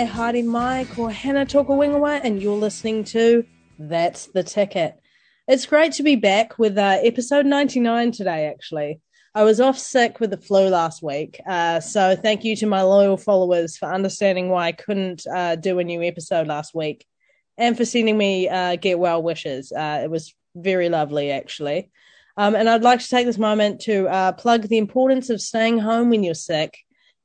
mai haere mai, ko Hannah Toka Wingawa, and you're listening to That's the Ticket. It's great to be back with uh, episode 99 today, actually. I was off sick with the flu last week, uh, so thank you to my loyal followers for understanding why I couldn't uh, do a new episode last week and for sending me uh, get well wishes. Uh, it was very lovely, actually. Um, and I'd like to take this moment to uh, plug the importance of staying home when you're sick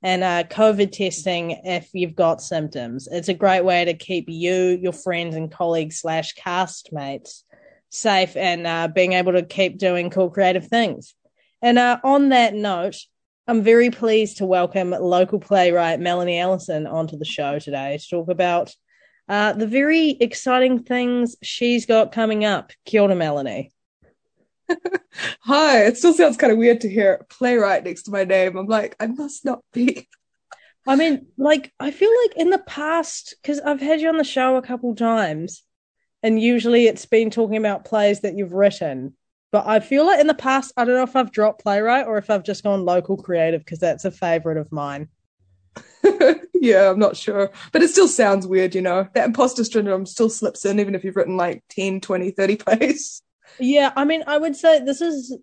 and uh, COVID testing if you've got symptoms. It's a great way to keep you, your friends, and colleagues slash cast mates safe and uh, being able to keep doing cool creative things. And uh, on that note, I'm very pleased to welcome local playwright Melanie Ellison onto the show today to talk about uh, the very exciting things she's got coming up. Kia ora, Melanie. Hi, it still sounds kind of weird to hear playwright next to my name. I'm like, I must not be. I mean, like, I feel like in the past, because I've had you on the show a couple times, and usually it's been talking about plays that you've written. But I feel like in the past, I don't know if I've dropped playwright or if I've just gone local creative because that's a favorite of mine. yeah, I'm not sure. But it still sounds weird, you know. That imposter syndrome still slips in, even if you've written like 10, 20, 30 plays. Yeah, I mean, I would say this is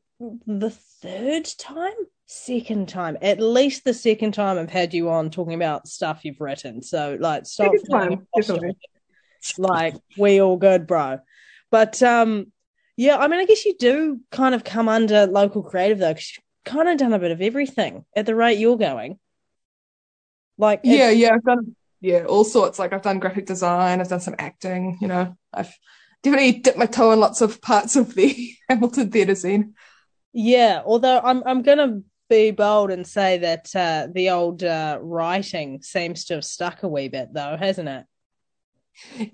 the third time, second time, at least the second time I've had you on talking about stuff you've written. So, like, stop time, Like, we all good, bro. But um, yeah, I mean, I guess you do kind of come under local creative though, because you've kind of done a bit of everything at the rate you're going. Like, Yeah, yeah, I've done yeah, all sorts. Like I've done graphic design, I've done some acting, you know. I've definitely dipped my toe in lots of parts of the Hamilton theatre scene. Yeah, although I'm I'm gonna be bold and say that uh, the old uh, writing seems to have stuck a wee bit though, hasn't it?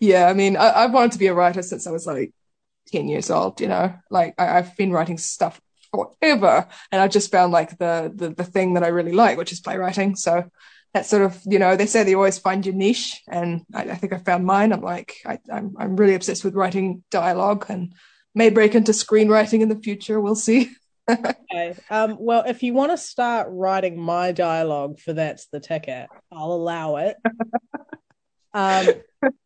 Yeah, I mean, I, I've wanted to be a writer since I was like 10 years old, you know, like I, I've been writing stuff forever and I just found like the, the, the thing that I really like, which is playwriting. So that's sort of, you know, they say they always find your niche and I, I think I found mine. I'm like, I, I'm, I'm really obsessed with writing dialogue and may break into screenwriting in the future. We'll see. Okay. Um, well, if you want to start writing my dialogue for that's the ticket, I'll allow it. Um,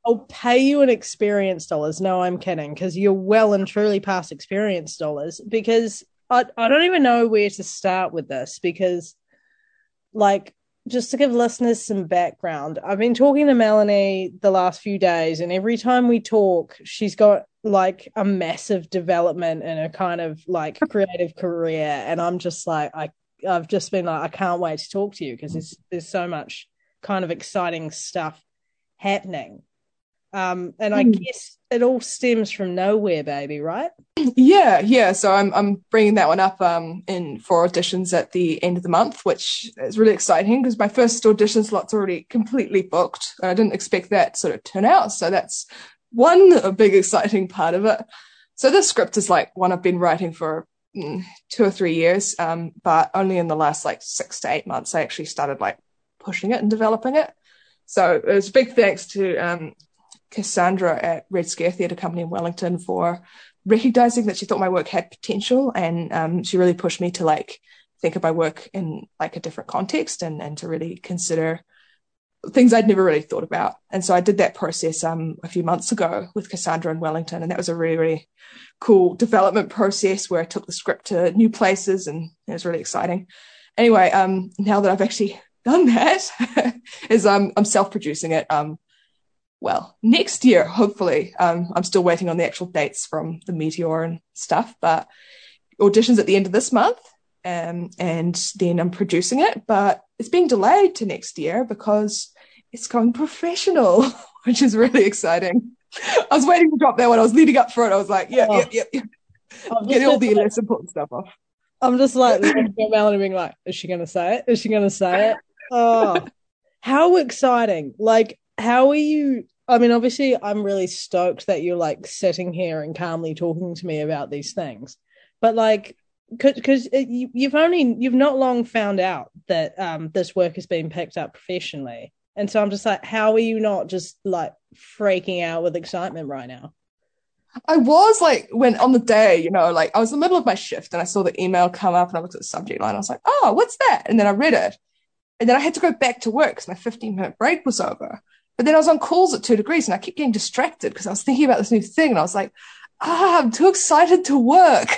I'll pay you an experience dollars. No, I'm kidding, because you're well and truly past experience dollars. Because I I don't even know where to start with this because, like, just to give listeners some background, I've been talking to Melanie the last few days, and every time we talk, she's got like a massive development in her kind of like creative career, and I'm just like, I I've just been like, I can't wait to talk to you because there's there's so much kind of exciting stuff happening. Um, and I Hmm. guess it all stems from nowhere, baby, right? Yeah, yeah. So I'm I'm bringing that one up um in for auditions at the end of the month, which is really exciting because my first audition slot's already completely booked. And I didn't expect that sort of turnout. so that's one a big exciting part of it. So this script is like one I've been writing for mm, two or three years, um, but only in the last like six to eight months I actually started like pushing it and developing it. So it was a big thanks to um, Cassandra at Red Scare Theatre Company in Wellington for recognizing that she thought my work had potential and um, she really pushed me to like think of my work in like a different context and and to really consider things I'd never really thought about. And so I did that process um a few months ago with Cassandra in Wellington and that was a really really cool development process where I took the script to new places and it was really exciting. Anyway, um now that I've actually done that is um I'm self-producing it um well, next year, hopefully. Um, I'm still waiting on the actual dates from the Meteor and stuff, but auditions at the end of this month. Um, and then I'm producing it, but it's being delayed to next year because it's going professional, which is really exciting. I was waiting to drop that one. I was leading up for it. I was like, yeah, Oh. yeah, yep, yep. I'm Get all the less important stuff off. I'm just like Melanie being like, is she gonna say it? Is she gonna say it? Oh, how exciting! Like, how are you? I mean, obviously, I'm really stoked that you're like sitting here and calmly talking to me about these things, but like, because you, you've only you've not long found out that um this work has been picked up professionally, and so I'm just like, how are you not just like freaking out with excitement right now? I was like, when on the day, you know, like I was in the middle of my shift and I saw the email come up and I looked at the subject line. I was like, oh, what's that? And then I read it. And then I had to go back to work because my 15 minute break was over. But then I was on calls at 2degrees and I kept getting distracted because I was thinking about this new thing and I was like, ah, I'm too excited to work.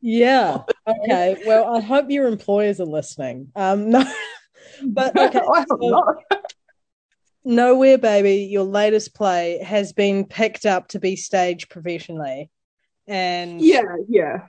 Yeah. Okay. Well, I hope your employers are listening. Um, no, but okay. I hope so- not. Nowhere, baby, your latest play has been picked up to be staged professionally. And Yeah, yeah.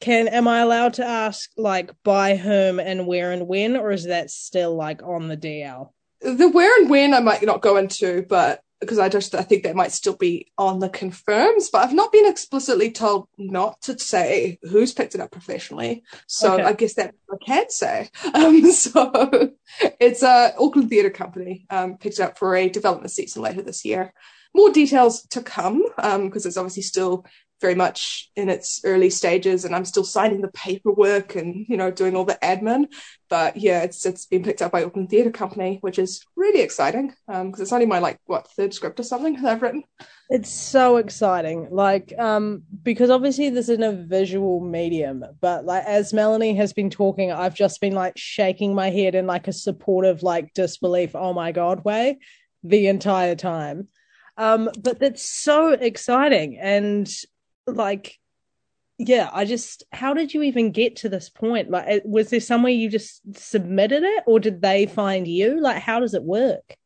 can am I allowed to ask like by whom and where and when, or is that still like on the DL? The where and when I might not go into, but because I just I think that might still be on the confirms, but I've not been explicitly told not to say who's picked it up professionally. So Okay. I guess that I can say. Um, so it's a Auckland Theatre Company um, picked it up for a development season later this year. More details to come because it's obviously still very much in its early stages, and I'm still signing the paperwork and you know doing all the admin. But yeah, it's it's been picked up by Auckland Theatre Company, which is really exciting because it's only my like what third script or something that I've written. It's so exciting. Like, um, because obviously this is a visual medium, but like as Melanie has been talking, I've just been like shaking my head in like a supportive, like disbelief, oh my God way the entire time. Um, but that's so exciting. And like, yeah, I just, how did you even get to this point? Like, eh, was there somewhere you just submitted it or did they find you? Like, how does it work?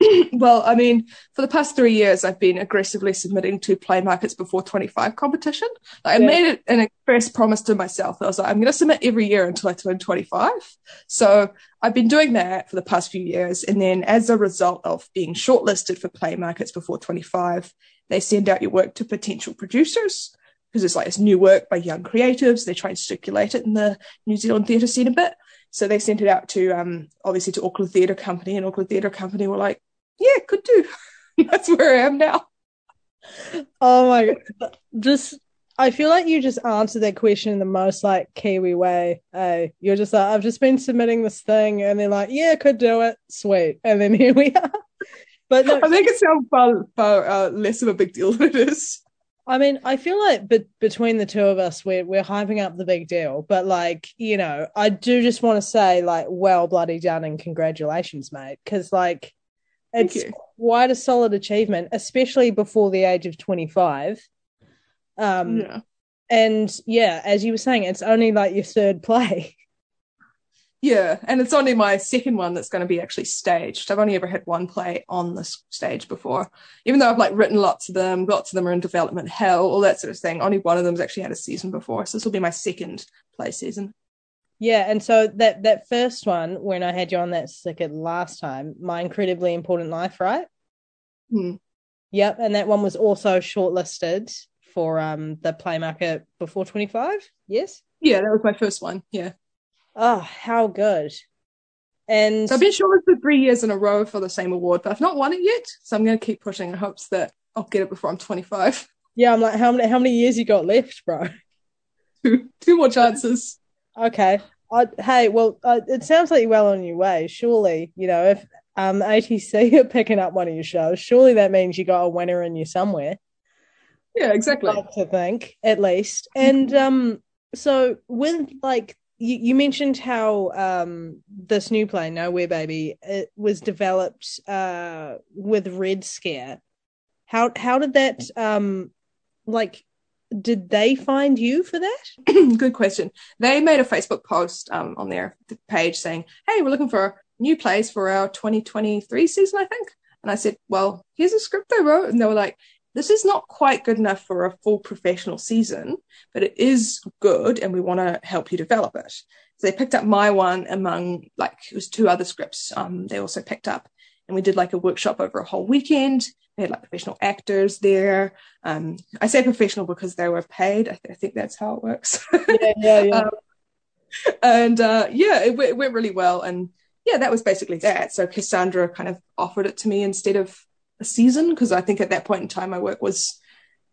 well, I mean, for the past three years, I've been aggressively submitting to Playmarket's Before 25 competition. Like, Yeah. I made an express promise to myself. I was like, I'm going to submit every year until I turn 25. So I've been doing that for the past few years. And then as a result of being shortlisted for Playmarket's Before 25, they send out your work to potential producers because it's like it's new work by young creatives. They try and circulate it in the New Zealand theatre scene a bit. So they sent it out to um obviously to Auckland Theatre Company, and Auckland Theatre Company were like, "Yeah, could do." That's where I am now. Oh my god. Just I feel like you just answered that question in the most like Kiwi way. Hey, you're just like, I've just been submitting this thing and they're like, yeah, could do it. Sweet. And then here we are. But no, I think it sounds far, far uh, less of a big deal than it is. I mean, I feel like be- between the two of us, we're we're hyping up the big deal. But like, you know, I do just want to say, like, well, bloody done and congratulations, mate. Because like, it's quite a solid achievement, especially before the age of twenty five. Um, yeah. and yeah, as you were saying, it's only like your third play. Yeah, and it's only my second one that's going to be actually staged. I've only ever had one play on the stage before. Even though I've like written lots of them, lots of them are in development hell, all that sort of thing. Only one of them's actually had a season before, so this will be my second play season. Yeah, and so that that first one, when I had you on that circuit last time, my incredibly important life, right? Hmm. Yep, and that one was also shortlisted for um the Playmarket before 25. Yes. Yeah, that was my first one. Yeah. Oh, how good. And So I've been shortlisted three years in a row for the same award, but I've not won it yet. So I'm going to keep pushing in hopes that I'll get it before I'm 25. yeah, I'm like, how many how many years you got left, bro? two, two more chances. Okay. I, hey, well, uh, it sounds like you're well on your way. Surely, you know, if um ATC are picking up one of your shows, surely that means you got a winner in you somewhere. Yeah, exactly. like to think at least and um so with like you, you mentioned how um this new play nowhere baby it was developed uh with red scare how how did that um like did they find you for that Good question. They made a Facebook post um, on their page saying, Hey, we're looking for new plays for our 2023 season, I think. And I said, Well, here's a script I wrote. And they were like, This is not quite good enough for a full professional season, but it is good and we want to help you develop it. So they picked up my one among, like, it was two other scripts um, they also picked up. and we did like a workshop over a whole weekend. We had like professional actors there. Um, I say professional because they were paid. I, th- I think that's how it works. Yeah, yeah, yeah. Um, and uh, yeah, it, w- it went really well. And yeah, that was basically that. So Cassandra kind of offered it to me instead of season because I think at that point in time my work was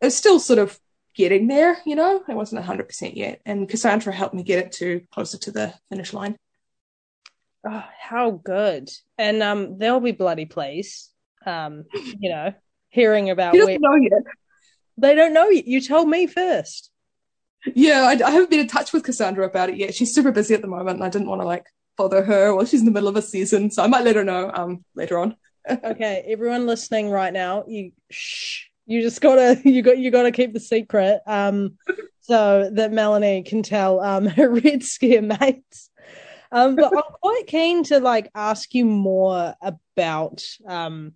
it was still sort of getting there. You know, it wasn't hundred percent yet. And Cassandra helped me get it to closer to the finish line. Oh, how good. And um they'll be bloody pleased. Um, you know, hearing about where doesn't know yet. they don't know you. You told me first. Yeah, I, I haven't been in touch with Cassandra about it yet. She's super busy at the moment, and I didn't want to like bother her while she's in the middle of a season. So I might let her know um later on. Okay, everyone listening right now, you shh. You just gotta you got you gotta keep the secret. Um so that Melanie can tell um her red scare mates. Um but I'm quite keen to like ask you more about um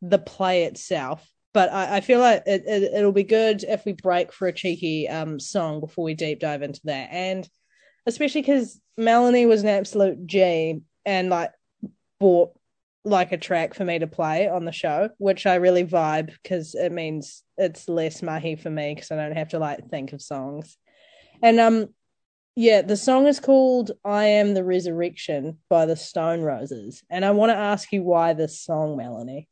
the play itself. But I, I feel like it, it it'll be good if we break for a cheeky um song before we deep dive into that. And especially because Melanie was an absolute G and like bought like a track for me to play on the show, which I really vibe because it means it's less mahi for me because I don't have to like think of songs. And um yeah, the song is called I Am the Resurrection by the Stone Roses. And I want to ask you why this song, Melanie.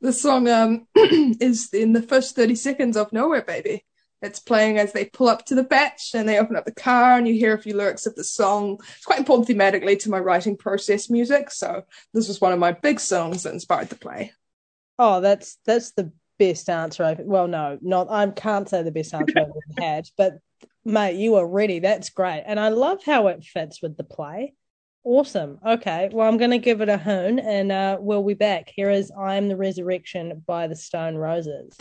The song um is in the first 30 seconds of Nowhere Baby. It's playing as they pull up to the bach and they open up the car and you hear a few lyrics of the song. It's quite important thematically to my writing process music. So this was one of my big songs that inspired the play. Oh, that's that's the best answer I've well, no, not I can't say the best answer I've ever had, but mate, you are ready. That's great. And I love how it fits with the play. Awesome. Okay. Well, I'm going to give it a hoon and uh, we'll be back. Here is I Am the Resurrection by the Stone Roses.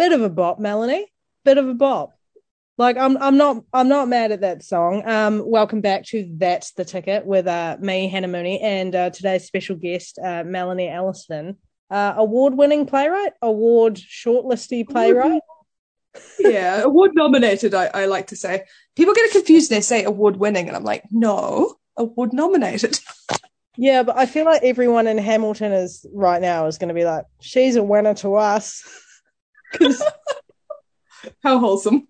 Bit of a bop, Melanie. Bit of a bop. Like I'm I'm not I'm not mad at that song. Um, welcome back to That's the Ticket with uh me, Hannah Mooney, and uh, today's special guest, uh, Melanie Elliston, uh, award-winning playwright, award shortlisty playwright. yeah, award nominated. I, I like to say. People get it confused. They say award winning, and I'm like, no, award nominated. Yeah, but I feel like everyone in Hamilton is right now is going to be like, she's a winner to us. How wholesome.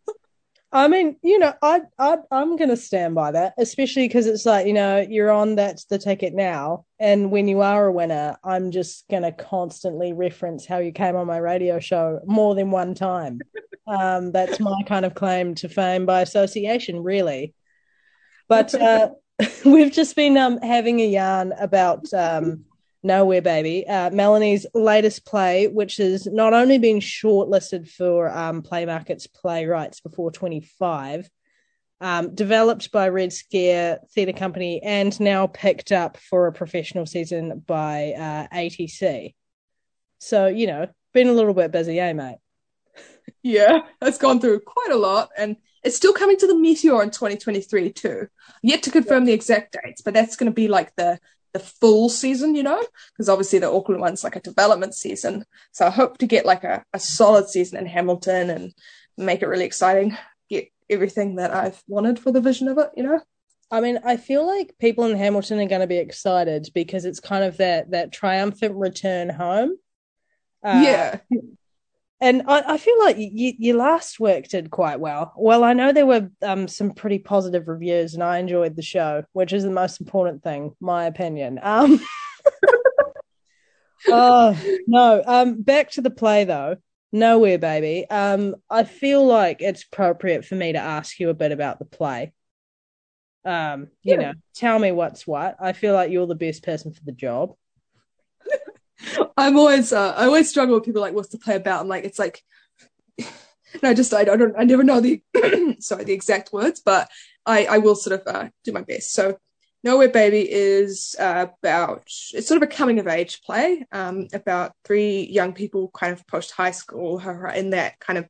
I mean, you know, I, I I'm going to stand by that, especially because it's like, you know, you're on that's the ticket now, and when you are a winner, I'm just going to constantly reference how you came on my radio show more than one time. um, that's my kind of claim to fame by association, really. But uh, we've just been um, having a yarn about um, Nowhere Baby, uh, Melanie's latest play, which has not only been shortlisted for um, Playmarket's Playwrights Before 25, um, developed by Red Scare Theatre Company, and now picked up for a professional season by uh, ATC. So, you know, been a little bit busy, eh, mate? Yeah, it's gone through quite a lot, and it's still coming to the Meteor in 2023 too. Yet to confirm the exact dates, but that's going to be like the the full season, you know, because obviously the Auckland one's like a development season. So I hope to get like a, a solid season in Hamilton and make it really exciting. Get everything that I've wanted for the vision of it, you know. I mean, I feel like people in Hamilton are going to be excited because it's kind of that that triumphant return home. Uh, yeah, and I, I feel like you, your last work did quite well. Well, I know there were um, some pretty positive reviews, and I enjoyed the show, which is the most important thing, my opinion. Um, oh no, um, back to the play though. Nowhere, baby. Um, I feel like it's appropriate for me to ask you a bit about the play. Um, you Yeah. know, tell me what's what. I feel like you're the best person for the job. I'm always uh, I always struggle with people like what's the play about. I'm like it's like no, just I, don't I never know the sorry the exact words, but I I will sort of uh, do my best. So Nowhere Baby is uh, about it's sort of a coming of age play um, about three young people kind of post high school who are in that kind of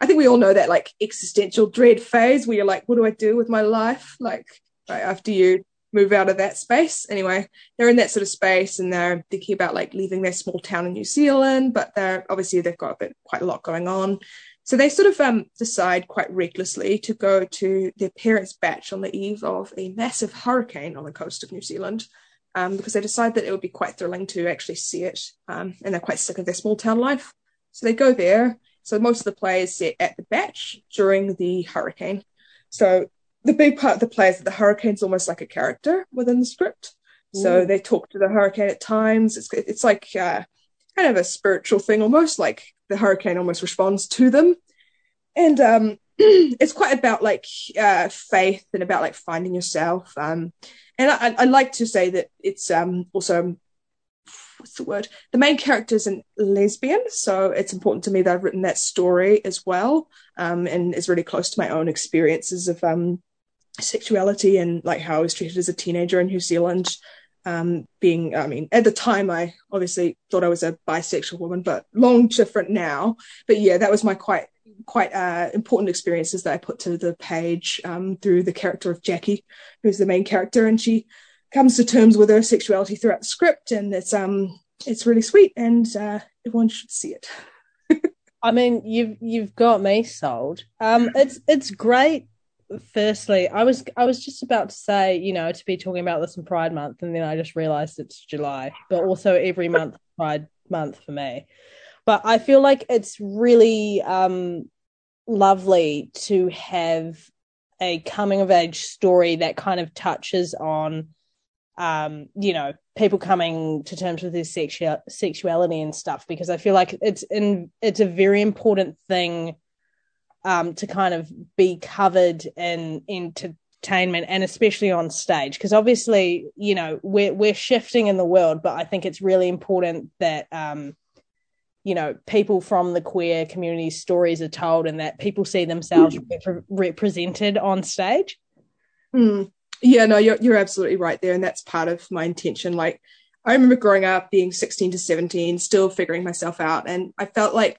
I think we all know that like existential dread phase where you're like, what do I do with my life? Like right after you move out of that space. Anyway, they're in that sort of space and they're thinking about like leaving their small town in New Zealand, but they're obviously they've got a bit quite a lot going on. So they sort of um, decide quite recklessly to go to their parents' bach on the eve of a massive hurricane on the coast of New Zealand. Um, because they decide that it would be quite thrilling to actually see it, um, and they're quite sick of their small town life. So they go there. So most of the play is set at the bach during the hurricane. So the big part of the play is that the hurricane's almost like a character within the script. So they talk to the hurricane at times. It's it's like uh, kind of a spiritual thing, almost like the hurricane almost responds to them, and um, it's quite about like uh, faith and about like finding yourself. Um, and I, I like to say that it's um, also what's the word? The main character is a lesbian, so it's important to me that I've written that story as well, um, and is really close to my own experiences of um, sexuality and like how I was treated as a teenager in New Zealand. Um, being, I mean, at the time, I obviously thought I was a bisexual woman, but long different now. But yeah, that was my quite quite uh, important experiences that I put to the page um, through the character of Jackie, who's the main character, and she comes to terms with her sexuality throughout the script, and it's um it's really sweet, and uh, everyone should see it. I mean, you've you've got me sold. Um, it's it's great. Firstly, I was I was just about to say, you know, to be talking about this in Pride Month, and then I just realized it's July, but also every month Pride Month for me. But I feel like it's really um lovely to have a coming of age story that kind of touches on um you know people coming to terms with their sexual sexuality and stuff because i feel like it's in it's a very important thing um to kind of be covered in entertainment and especially on stage because obviously you know we're we're shifting in the world but i think it's really important that um you know people from the queer community stories are told and that people see themselves repre- represented on stage Hmm. Yeah, no, you're you're absolutely right there, and that's part of my intention. Like, I remember growing up, being 16 to 17, still figuring myself out, and I felt like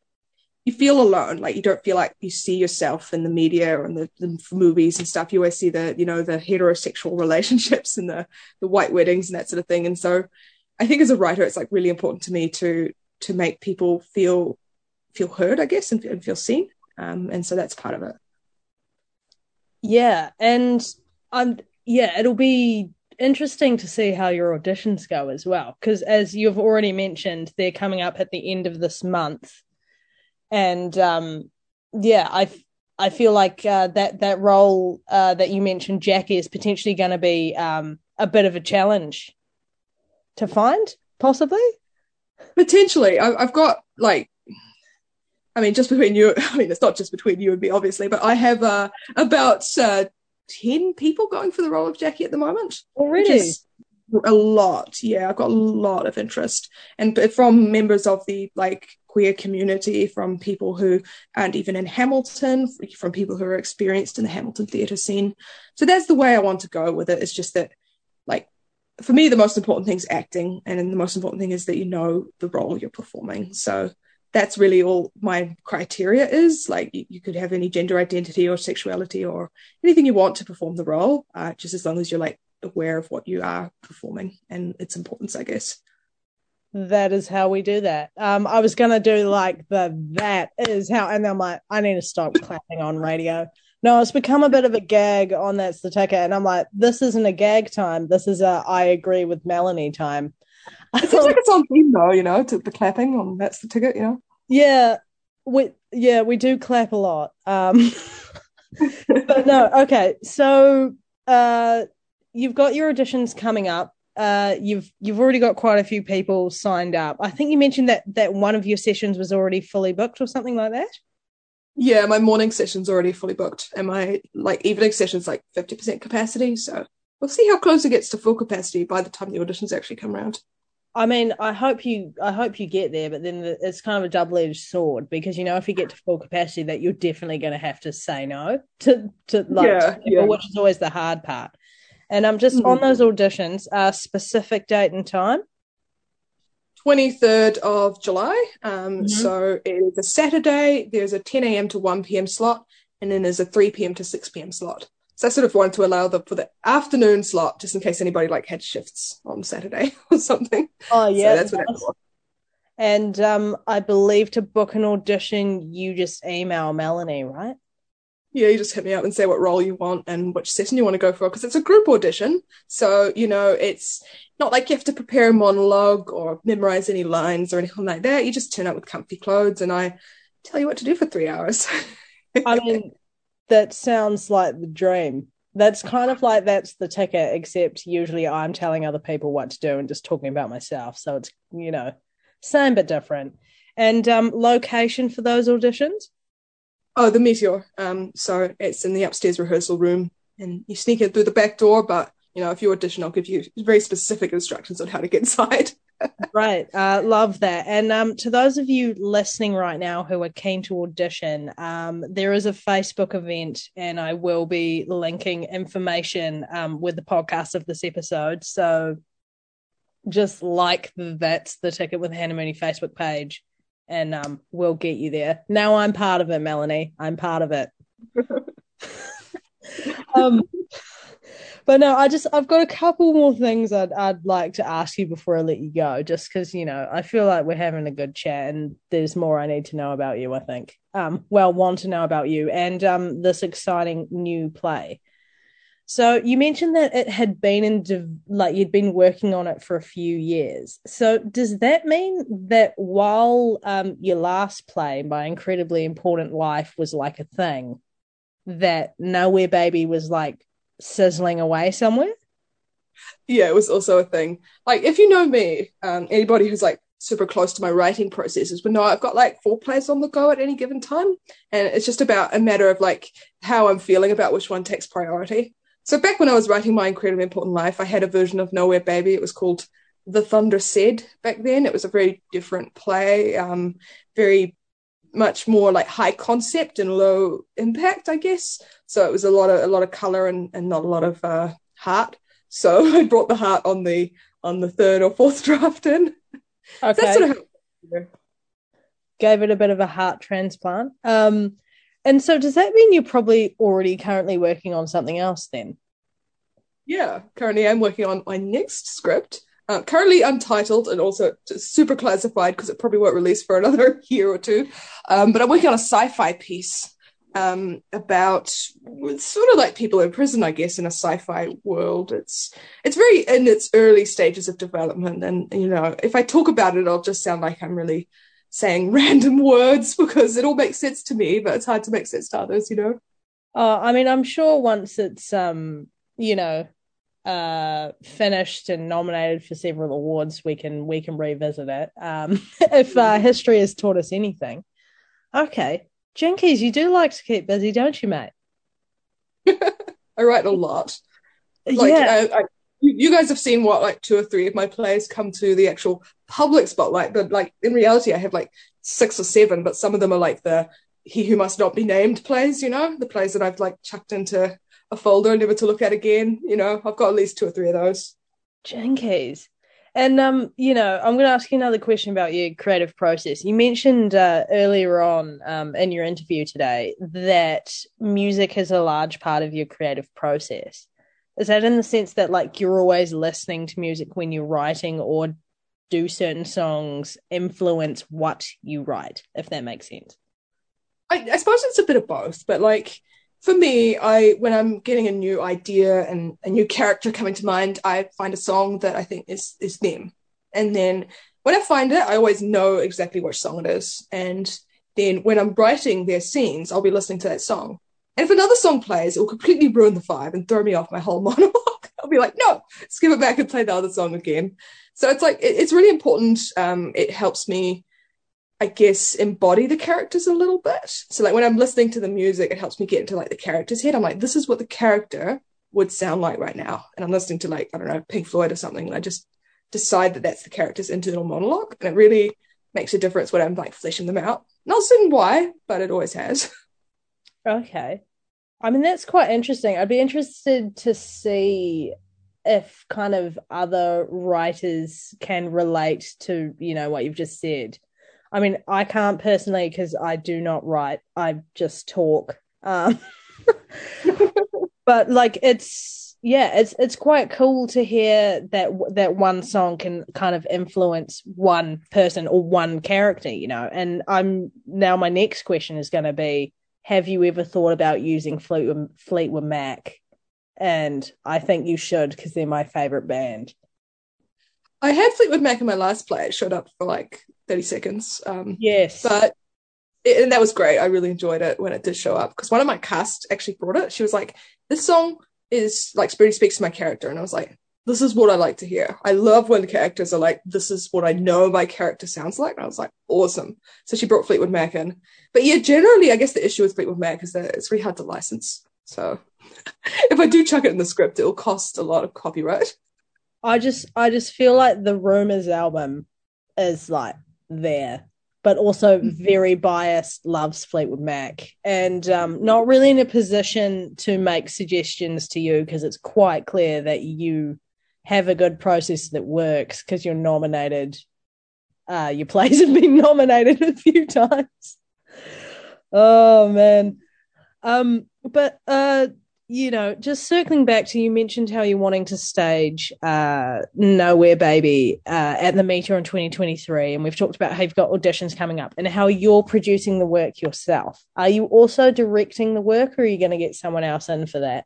you feel alone. Like you don't feel like you see yourself in the media and the, the movies and stuff. You always see the, you know, the heterosexual relationships and the the white weddings and that sort of thing. And so I think as a writer, it's like really important to me to to make people feel feel heard, I guess, and, and feel seen. Um, and so that's part of it. Yeah, and I'm yeah, it'll be interesting to see how your auditions go as well because as you've already mentioned, they're coming up at the end of this month, and um, yeah, I I feel like uh, that that role uh, that you mentioned, Jackie, is potentially going to be um, a bit of a challenge to find, possibly. Potentially, I, I've got like I mean, just between you, I mean, it's not just between you and me, obviously, but I have uh, about uh, 10 people going for the role of Jackie at the moment. Already? A lot. Yeah, I've got a lot of interest. And from members of the like queer community, from people who aren't even in Hamilton, from people who are experienced in the Hamilton theatre scene. So that's the way I want to go with it. It's just that, like, for me, the most important thing is acting. And the most important thing is that you know the role you're performing. So that's really all my criteria is like you, you, could have any gender identity or sexuality or anything you want to perform the role uh, just as long as you're like aware of what you are performing and its importance i guess that is how we do that um i was gonna do like the that is how and i'm like i need to stop clapping on radio no it's become a bit of a gag on that's the ticket and i'm like this isn't a gag time this is a i agree with melanie time it seems like it's on theme though, you know, to the clapping on that's the ticket, you know. Yeah, we yeah we do clap a lot. Um, but no, okay. So uh, you've got your auditions coming up. Uh, you've you've already got quite a few people signed up. I think you mentioned that that one of your sessions was already fully booked or something like that. Yeah, my morning session's already fully booked, and my like evening session's like fifty percent capacity. So we'll see how close it gets to full capacity by the time the auditions actually come around. I mean, I hope you, I hope you get there, but then it's kind of a double-edged sword because you know if you get to full capacity, that you're definitely going to have to say no to to like, Yeah, to people, yeah. which is always the hard part. And I'm just Mhm. on those auditions, uh, specific date and time. 23rd of July. Um, Mhm. So it is a Saturday. There's a 10 a.m. to 1 p.m. slot, and then there's a 3 p.m. to 6 p.m. slot. So I sort of wanted to allow the for the afternoon slot, just in case anybody like had shifts on Saturday or something. Oh yeah, so that's what that's. And um, I believe to book an audition, you just email Melanie, right? Yeah, you just hit me up and say what role you want and which session you want to go for because it's a group audition. So, you know, it's not like you have to prepare a monologue or memorize any lines or anything like that. You just turn up with comfy clothes and I tell you what to do for three hours. I mean, that sounds like the dream. That's kind of like that's the ticket, except usually I'm telling other people what to do and just talking about myself. So it's you know, same but different. And um, location for those auditions. Oh, the Meteor. Um, so it's in the upstairs rehearsal room and you sneak in through the back door, but you know, if you audition, I'll give you very specific instructions on how to get inside. Right. Uh, love that. And um, to those of you listening right now who are keen to audition, um, there is a Facebook event, and I will be linking information um, with the podcast of this episode. So just like that's the ticket with Hannah Mooney Facebook page, and um, we'll get you there. Now I'm part of it, Melanie. I'm part of it. um, but no, I just I've got a couple more things I'd I'd like to ask you before I let you go, just because you know I feel like we're having a good chat and there's more I need to know about you. I think, um, well, want to know about you and um this exciting new play. So you mentioned that it had been in dev- like you'd been working on it for a few years. So does that mean that while um your last play, my incredibly important life, was like a thing, that Nowhere Baby was like sizzling away somewhere? yeah, it was also a thing. Like, if you know me, um, anybody who's like super close to my writing processes but no I've got like four plays on the go at any given time. And it's just about a matter of like how I'm feeling about which one takes priority. So back when I was writing My Incredibly Important Life, I had a version of Nowhere Baby. It was called The Thunder Said back then. It was a very different play, um, very much more like high concept and low impact, I guess. So it was a lot of a lot of color and, and not a lot of uh, heart. So I brought the heart on the on the third or fourth draft in. Okay. That's sort of how gave it a bit of a heart transplant. Um, and so does that mean you're probably already currently working on something else then? Yeah, currently I'm working on my next script. Uh, currently untitled and also super classified because it probably won't release for another year or two. Um, but I'm working on a sci-fi piece um, about sort of like people in prison, I guess, in a sci-fi world. It's it's very in its early stages of development, and you know, if I talk about it, I'll just sound like I'm really saying random words because it all makes sense to me, but it's hard to make sense to others, you know. Uh, I mean, I'm sure once it's um, you know, uh, finished and nominated for several awards, we can we can revisit it. Um, if uh, history has taught us anything. Okay, Jinkies, you do like to keep busy, don't you, mate? I write a lot. Like, yeah, I, I, you guys have seen what like two or three of my plays come to the actual public spotlight, but like in reality, I have like six or seven, but some of them are like the he who must not be named plays, you know, the plays that I've like chucked into a folder never to look at again. You know, I've got at least two or three of those. Jinkies. And um, you know, I'm going to ask you another question about your creative process. You mentioned uh, earlier on um, in your interview today that music is a large part of your creative process. Is that in the sense that like you're always listening to music when you're writing, or do certain songs influence what you write? If that makes sense. I, I suppose it's a bit of both, but like for me, I when I'm getting a new idea and a new character coming to mind, I find a song that I think is is them. And then when I find it, I always know exactly which song it is. And then when I'm writing their scenes, I'll be listening to that song. And if another song plays, it will completely ruin the vibe and throw me off my whole monologue. I'll be like, no, skip it back and play the other song again. So it's like it, it's really important. Um, it helps me I guess embody the characters a little bit. So like when I'm listening to the music, it helps me get into like the character's head. I'm like, this is what the character would sound like right now. And I'm listening to like, I don't know, Pink Floyd or something. And I just decide that that's the character's internal monologue. And it really makes a difference when I'm like fleshing them out. Not certain why, but it always has. Okay. I mean, that's quite interesting. I'd be interested to see if kind of other writers can relate to, you know, what you've just said. I mean, I can't personally because I do not write. I just talk. Um, but like, it's yeah, it's it's quite cool to hear that that one song can kind of influence one person or one character, you know. And I'm now my next question is going to be: Have you ever thought about using Fleetwood Fleetwood Mac? And I think you should because they're my favorite band. I had Fleetwood Mac in my last play. It showed up for like 30 seconds. Um, Yes, but it, and that was great. I really enjoyed it when it did show up because one of my cast actually brought it. She was like, "This song is like really speaks to my character," and I was like, "This is what I like to hear. I love when the characters are like, this is what I know my character sounds like." And I was like, "Awesome!" So she brought Fleetwood Mac in. But yeah, generally, I guess the issue with Fleetwood Mac is that it's really hard to license. So if I do chuck it in the script, it'll cost a lot of copyright. I just I just feel like the Rumours album is like there, but also very biased, loves Fleetwood Mac, and um, not really in a position to make suggestions to you because it's quite clear that you have a good process that works because you're nominated. Uh, your plays have been nominated a few times. Oh man. Um, but uh you know, just circling back to you mentioned how you're wanting to stage uh Nowhere Baby uh at the Meteor in 2023 and we've talked about how you've got auditions coming up and how you're producing the work yourself. Are you also directing the work or are you going to get someone else in for that?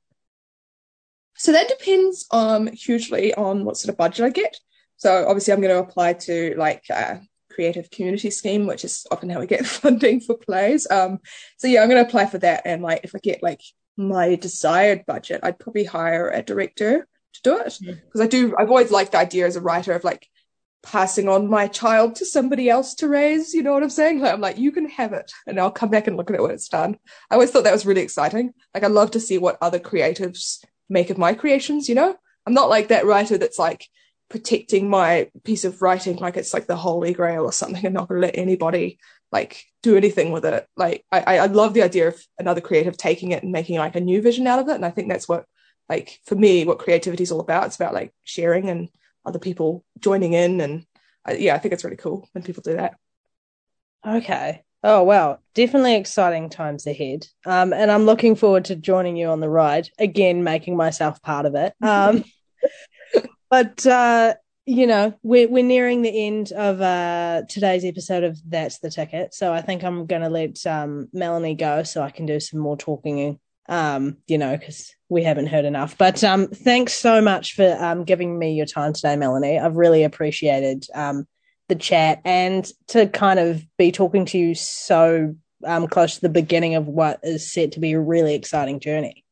So that depends um hugely on what sort of budget I get. So obviously I'm going to apply to like uh, creative community scheme, which is often how we get funding for plays. Um, so yeah, I'm going to apply for that, and like if I get like my desired budget, I'd probably hire a director to do it because I do. I've always liked the idea as a writer of like passing on my child to somebody else to raise. You know what I'm saying? Like, I'm like, you can have it, and I'll come back and look at it when it's done. I always thought that was really exciting. Like, I love to see what other creatives make of my creations. You know, I'm not like that writer that's like protecting my piece of writing like it's like the holy grail or something and not to let anybody like do anything with it like I, I love the idea of another creative taking it and making like a new vision out of it and i think that's what like for me what creativity is all about it's about like sharing and other people joining in and I, yeah i think it's really cool when people do that Okay. Oh wow, definitely exciting times ahead. Um, and I'm looking forward to joining you on the ride again, making myself part of it. Um, but uh, you know, we're we're nearing the end of uh today's episode of That's the Ticket. So I think I'm gonna let um Melanie go so I can do some more talking. Um, you know, because we haven't heard enough. But um, thanks so much for um giving me your time today, Melanie. I've really appreciated um the chat and to kind of be talking to you so um, close to the beginning of what is set to be a really exciting journey.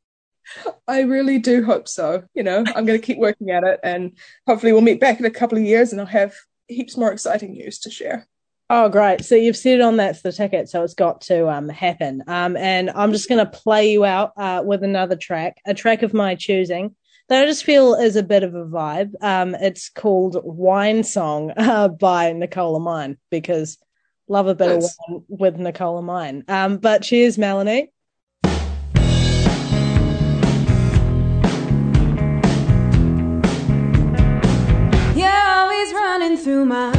I really do hope so. You know, I'm going to keep working at it and hopefully we'll meet back in a couple of years and I'll have heaps more exciting news to share. Oh, great. So you've said on that's the ticket, so it's got to um, happen. Um, and I'm just going to play you out uh, with another track, a track of my choosing that I just feel is a bit of a vibe. Um, it's called Wine Song uh, by Nicola Mine because love a bit Nice. of wine with Nicola Mine. Um, but cheers, Melanie. You're always running through my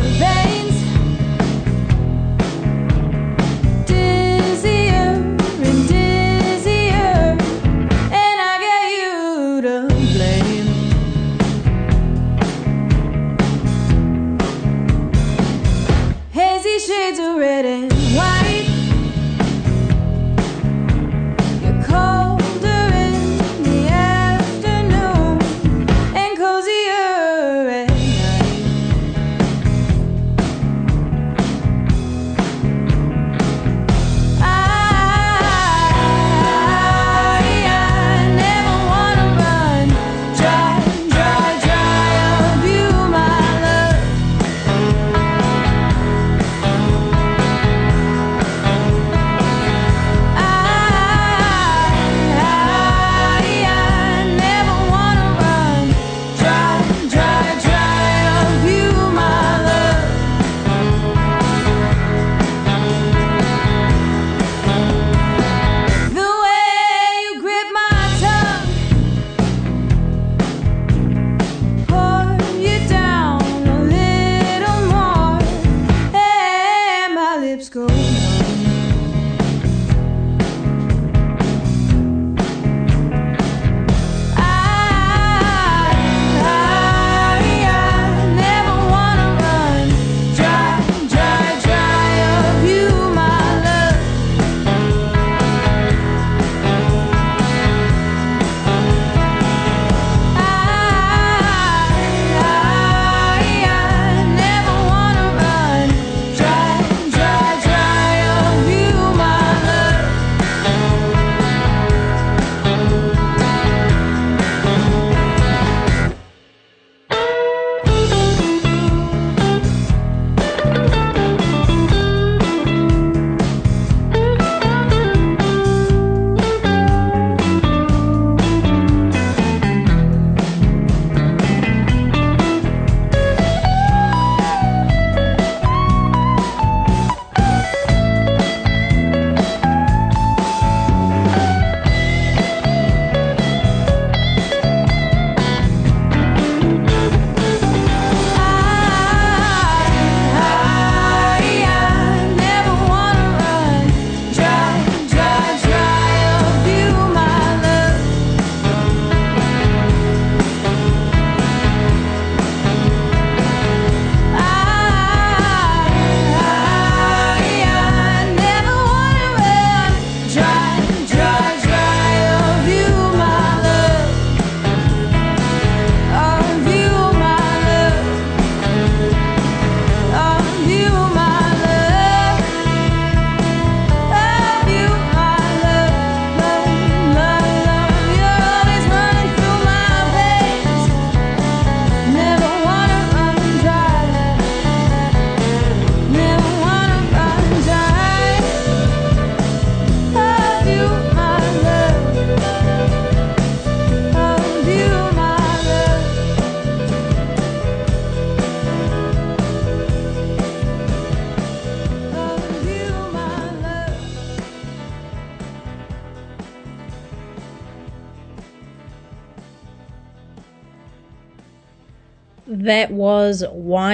shades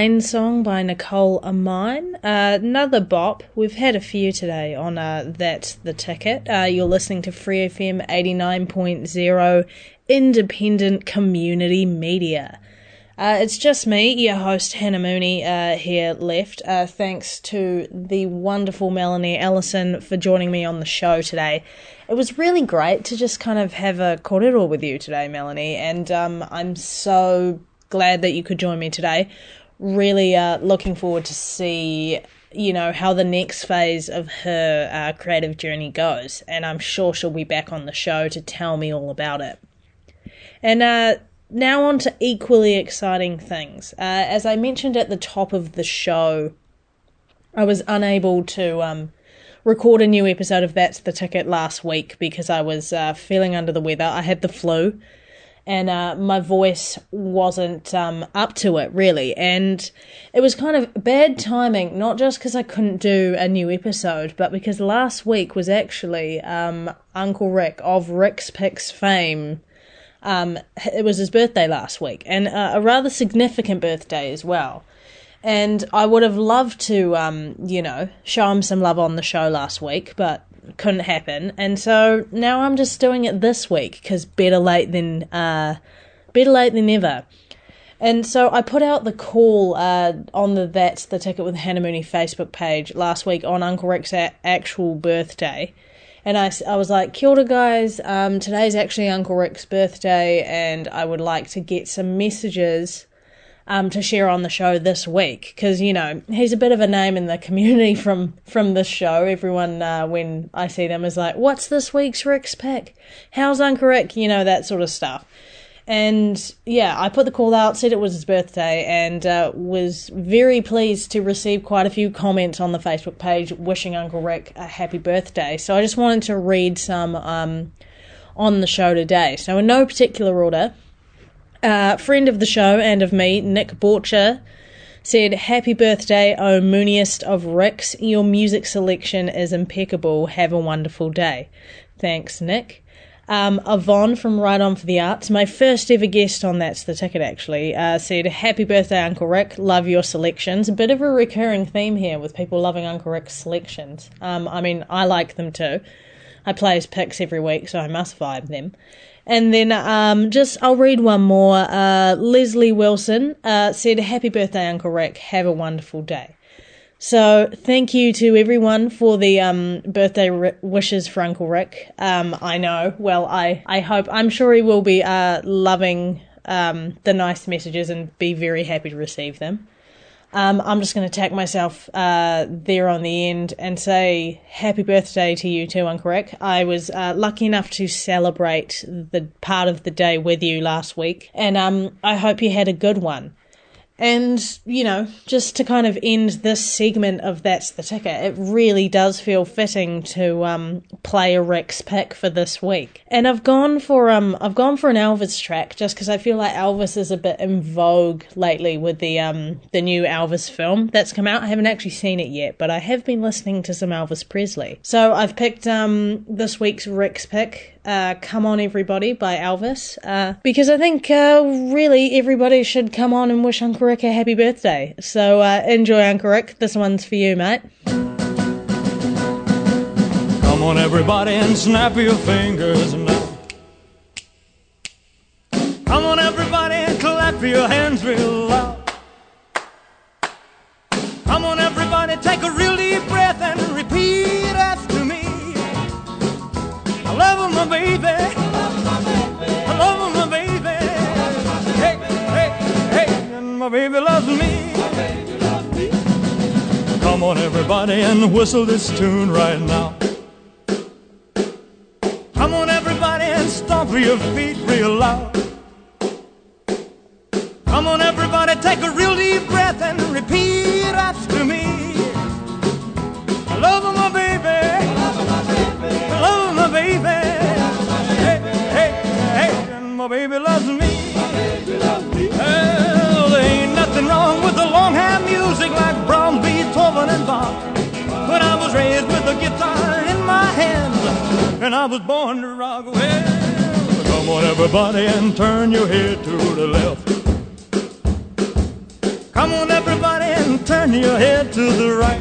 Song by Nicole Amine. Uh, another bop. We've had a few today on uh, the Ticket. Uh, you're listening to Free FM 89.0 independent community media. Uh, it's just me, your host Hannah Mooney, uh, here left. Uh, thanks to the wonderful Melanie Ellison for joining me on the show today. It was really great to just kind of have a cordial with you today, Melanie, and um, I'm so glad that you could join me today. Really uh, looking forward to see you know how the next phase of her uh, creative journey goes, and I'm sure she'll be back on the show to tell me all about it. And uh, now on to equally exciting things. Uh, as I mentioned at the top of the show, I was unable to um, record a new episode of That's the Ticket last week because I was uh, feeling under the weather. I had the flu and uh, my voice wasn't um, up to it really. And it was kind of bad timing, not just because I couldn't do a new episode, but because last week was actually um, Uncle Rick of Rick's Picks fame. Um, it was his birthday last week, and uh, a rather significant birthday as well. And I would have loved to, um, you know, show him some love on the show last week, but couldn't happen. And so now I'm just doing it this week because better late than uh, better late than never. And so I put out the call uh, on the That's the Ticket with Hannah Mooney Facebook page last week on Uncle Rick's a- actual birthday. And I, I was like, Kia ora, guys. Um, today's actually Uncle Rick's birthday, and I would like to get some messages um, to share on the show this week because you know he's a bit of a name in the community from from this show. Everyone uh, when I see them is like, "What's this week's Rick's pick? How's Uncle Rick?" You know that sort of stuff. And yeah, I put the call out, said it was his birthday, and uh, was very pleased to receive quite a few comments on the Facebook page wishing Uncle Rick a happy birthday. So I just wanted to read some um, on the show today. So in no particular order, uh, friend of the show and of me, Nick Borcher, said, Happy birthday, oh mooniest of Ricks. Your music selection is impeccable. Have a wonderful day. Thanks, Nick. Um, Yvonne from Right On for the Arts, my first ever guest on That's the Ticket actually, uh, said, Happy birthday, Uncle Rick. Love your selections. A bit of a recurring theme here with people loving Uncle Rick's selections. Um, I mean, I like them too. I play his picks every week, so I must vibe them. And then um, just I'll read one more. Uh, Leslie Wilson uh, said, "Happy birthday, Uncle Rick. Have a wonderful day." So thank you to everyone for the um, birthday ri- wishes for Uncle Rick. Um, I know. Well, I I hope I'm sure he will be uh, loving um, the nice messages and be very happy to receive them. Um, I'm just going to tack myself uh, there on the end and say happy birthday to you too, Uncle Rick. I was uh, lucky enough to celebrate the part of the day with you last week, and um, I hope you had a good one. And, you know, just to kind of end this segment of That's the Ticket, it really does feel fitting to um, play a Rick's pick for this week. And I've gone for um I've gone for an Elvis track just because I feel like Elvis is a bit in vogue lately with the um the new Elvis film that's come out. I haven't actually seen it yet, but I have been listening to some Elvis Presley. So I've picked um this week's Rick's pick uh, Come On Everybody by Elvis, uh, because I think uh, really everybody should come on and wish Uncle Rick a happy birthday. So uh, enjoy, Uncle Rick. This one's for you, mate. Come on, everybody, and snap your fingers now. Come on, everybody, and clap your hands real loud. Come on, everybody, take a love my baby. I love my baby. Hey, hey, hey, and my baby loves me. Come on, everybody, and whistle this tune right now. Come on, everybody, and stomp your feet I was born to rock. Well, come on, everybody, and turn your head to the left. Come on, everybody, and turn your head to the right.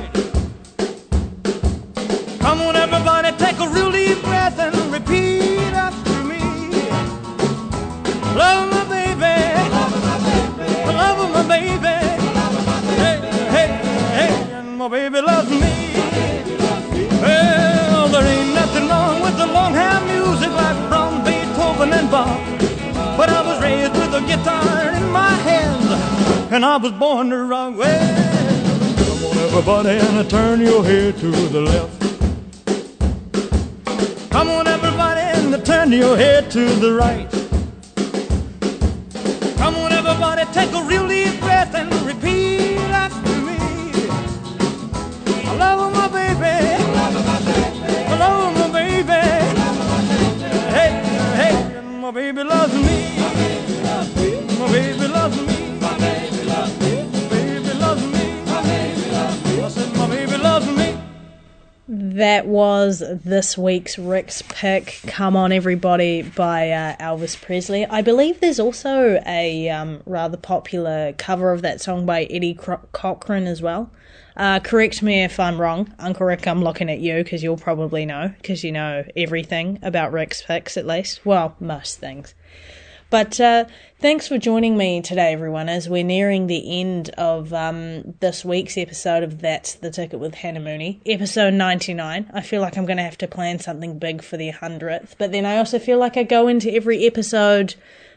And I was born the wrong way. Come on, everybody, and turn your head to the left. Come on, everybody, and turn your head to the right. Was this week's Rick's pick. Come on, everybody, by uh, Elvis Presley. I believe there's also a um, rather popular cover of that song by Eddie Cro- Cochran as well. Uh, correct me if I'm wrong, Uncle Rick. I'm looking at you because you'll probably know because you know everything about Rick's picks at least. Well, most things. But uh, thanks for joining me today, everyone, as we're nearing the end of um, this week's episode of That's the Ticket with Hannah Mooney, episode 99. I feel like I'm going to have to plan something big for the 100th, but then I also feel like I go into every episode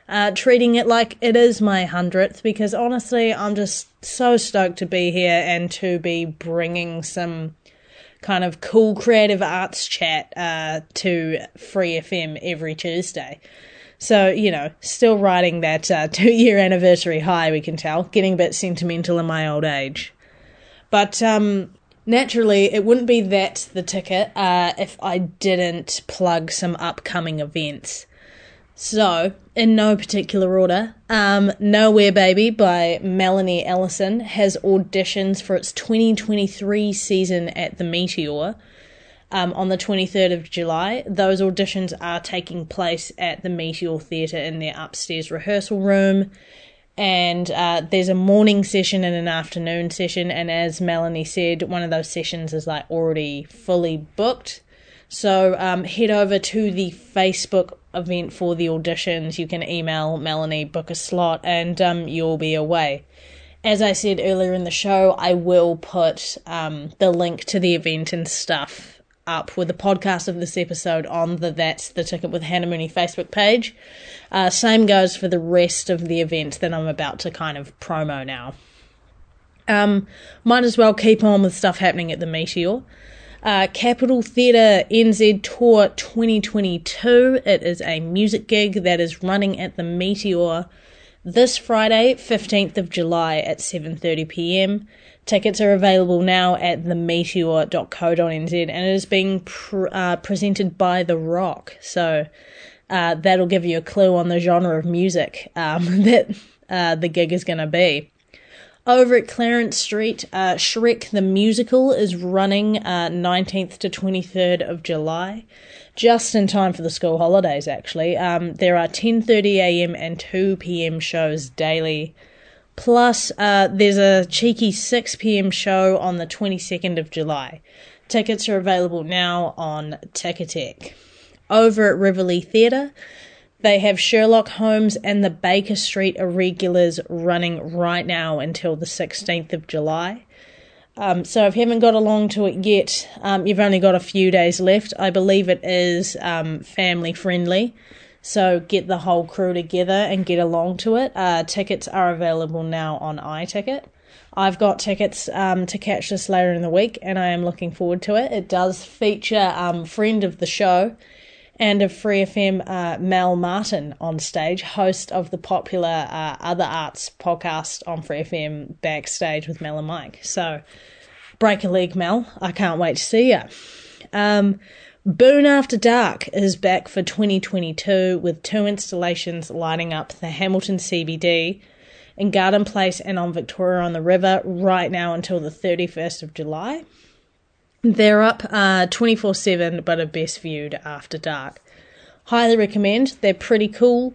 uh, treating it like it is my 100th because honestly, I'm just so stoked to be here and to be bringing some kind of cool creative arts chat uh, to Free FM every Tuesday. So, you know, still riding that uh, two year anniversary high, we can tell, getting a bit sentimental in my old age. But um, naturally, it wouldn't be that the ticket uh, if I didn't plug some upcoming events. So, in no particular order, um, Nowhere Baby by Melanie Ellison has auditions for its 2023 season at the Meteor um, on the 23rd of July. Those auditions are taking place at the Meteor Theatre in their upstairs rehearsal room. And uh, there's a morning session and an afternoon session. And as Melanie said, one of those sessions is like already fully booked. So um, head over to the Facebook event for the auditions. You can email Melanie, book a slot, and um, you'll be away. As I said earlier in the show, I will put um, the link to the event and stuff up with the podcast of this episode on the That's the Ticket with Hannah Mooney Facebook page. Uh, same goes for the rest of the event that I'm about to kind of promo now. Um, might as well keep on with stuff happening at the Meteor. Uh, Capital Theatre NZ Tour 2022. It is a music gig that is running at the Meteor this Friday, 15th of July at 7:30 p.m. Tickets are available now at themeteor.co.nz and it is being pr- uh, presented by The Rock. So uh, that'll give you a clue on the genre of music um, that uh, the gig is going to be. Over at Clarence Street, uh, Shrek the Musical is running uh, 19th to 23rd of July, just in time for the school holidays. Actually, um, there are 10:30 a.m. and 2 p.m. shows daily. Plus, uh, there's a cheeky 6 p.m. show on the 22nd of July. Tickets are available now on Ticketek. Over at Riverlea Theatre, they have Sherlock Holmes and the Baker Street Irregulars running right now until the 16th of July. Um, so if you haven't got along to it yet, um, you've only got a few days left. I believe it is um, family friendly. So get the whole crew together and get along to it. Uh, tickets are available now on iTicket. I've got tickets um, to catch this later in the week, and I am looking forward to it. It does feature um, friend of the show and of Free FM, uh, Mel Martin on stage, host of the popular uh, Other Arts podcast on Free FM, Backstage with Mel and Mike. So, break a leg, Mel. I can't wait to see you. Um, Boon After Dark is back for 2022 with two installations lighting up the Hamilton CBD in Garden Place and on Victoria on the River right now until the 31st of July. They're up uh, 24 7, but are best viewed after dark. Highly recommend. They're pretty cool,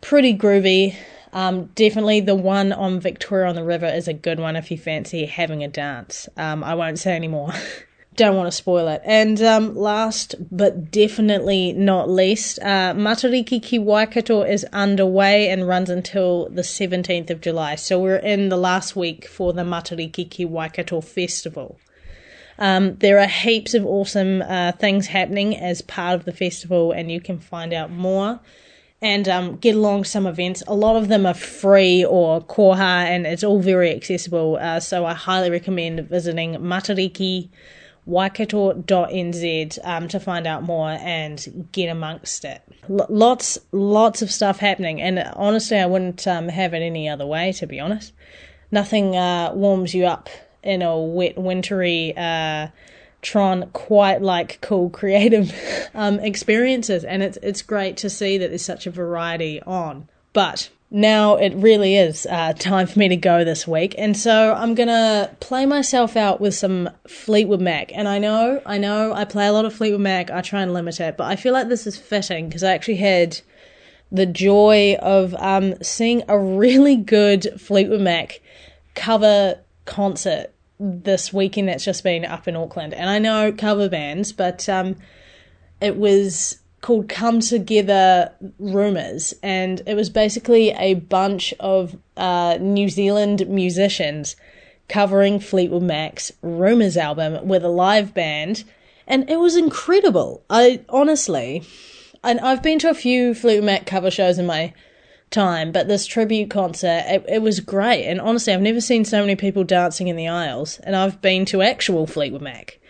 pretty groovy. Um, definitely the one on Victoria on the River is a good one if you fancy having a dance. Um, I won't say any more. Don't want to spoil it. And um, last but definitely not least, uh, Matariki Ki Waikato is underway and runs until the 17th of July. So we're in the last week for the Matariki Ki Waikato Festival. Um, there are heaps of awesome uh, things happening as part of the festival, and you can find out more and um, get along some events. A lot of them are free or koha, and it's all very accessible. Uh, so I highly recommend visiting Matariki waikato.nz um, to find out more and get amongst it. L- lots, lots of stuff happening, and honestly, I wouldn't um, have it any other way, to be honest. Nothing uh, warms you up in a wet, wintry uh, Tron quite like cool, creative um, experiences, and it's it's great to see that there's such a variety on. But now it really is uh, time for me to go this week, and so I'm gonna play myself out with some Fleetwood Mac. And I know, I know, I play a lot of Fleetwood Mac. I try and limit it, but I feel like this is fitting because I actually had the joy of um, seeing a really good Fleetwood Mac cover concert this weekend that's just been up in Auckland. And I know cover bands, but um, it was called Come Together Rumours, and it was basically a bunch of uh, New Zealand musicians covering Fleetwood Mac's Rumours album with a live band, and it was incredible. I honestly, and I've been to a few Fleetwood Mac cover shows in my time, but this tribute concert, it, it was great. And honestly, I've never seen so many people dancing in the aisles, and I've been to actual Fleetwood Mac.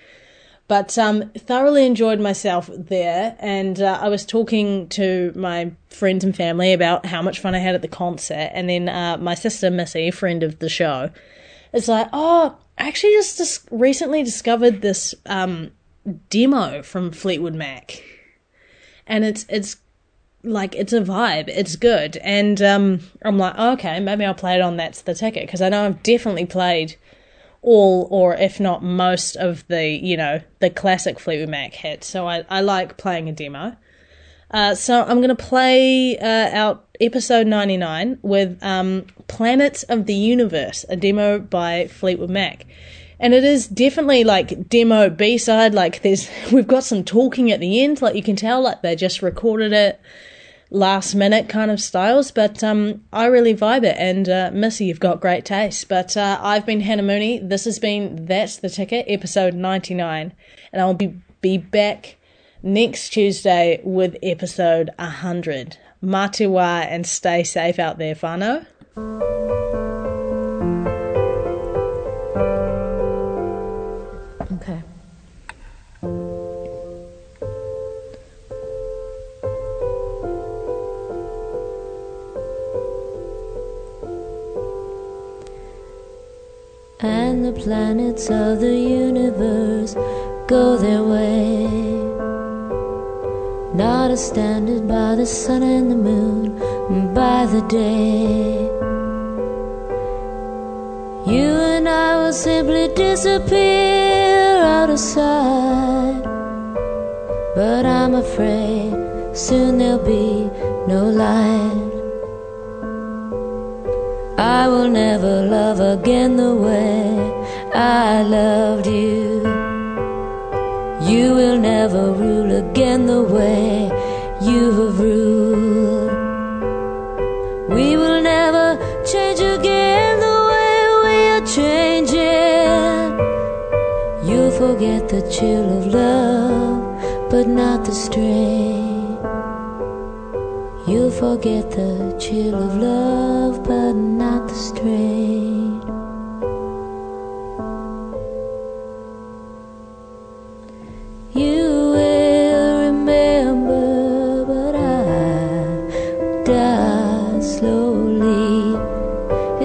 But um, thoroughly enjoyed myself there, and uh, I was talking to my friends and family about how much fun I had at the concert, and then uh, my sister Missy, friend of the show, is like, "Oh, I actually just dis- recently discovered this um, demo from Fleetwood Mac, and it's it's like it's a vibe. It's good, and um, I'm like, oh, okay, maybe I'll play it on That's the Ticket because I know I've definitely played all, or if not most, of the you know the classic Fleetwood Mac hits. So I I like playing a demo. Uh, so I'm gonna play uh, out episode 99 with um, Planets of the Universe, a demo by Fleetwood Mac. And it is definitely like demo B side. Like there's, we've got some talking at the end. Like you can tell, like they just recorded it last minute kind of styles, but um, I really vibe it. And uh, Missy, you've got great taste. But uh, I've been Hannah Mooney. This has been That's the Ticket, episode 99. And I'll be, be back next Tuesday with episode 100. Mā te wā and stay safe out there, whānau. Planets of the universe go their way. Not as standard by the sun and the moon by the day. You and I will simply disappear out of sight. But I'm afraid soon there'll be no light. I will never love again the way I loved you. You will never rule again the way you have ruled. We will never change again the way we are changing. You'll forget the chill of love, but not the strain. You'll forget the chill of love, but not the strain.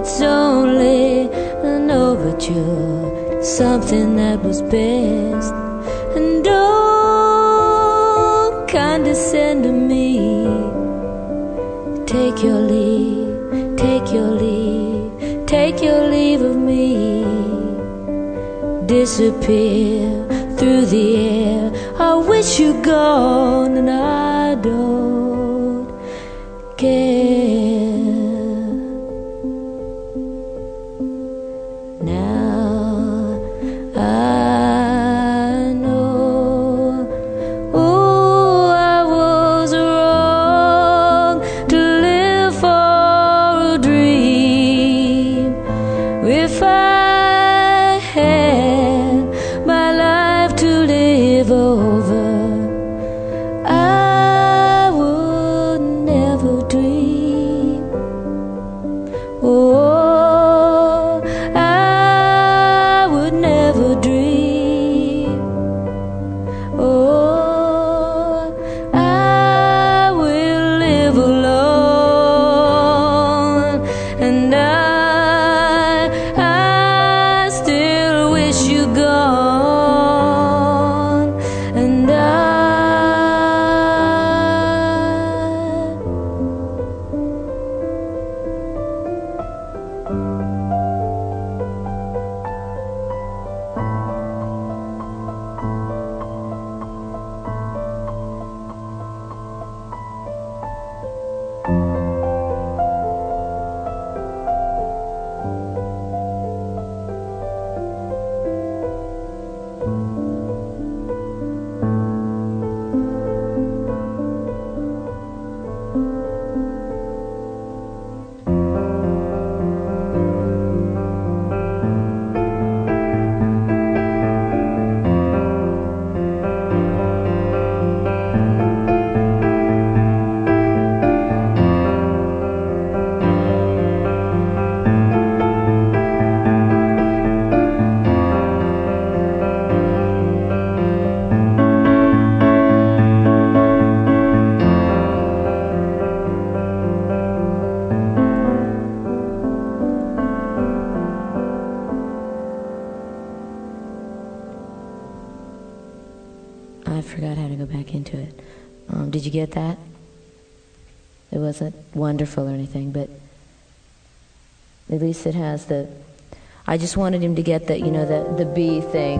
It's only an overture, something that was best. And don't condescend to me. Take your leave, take your leave, take your leave of me. Disappear through the air. I wish you gone, and I don't care. You get that? It wasn't wonderful or anything, but at least it has the. I just wanted him to get the, you know, the the B thing.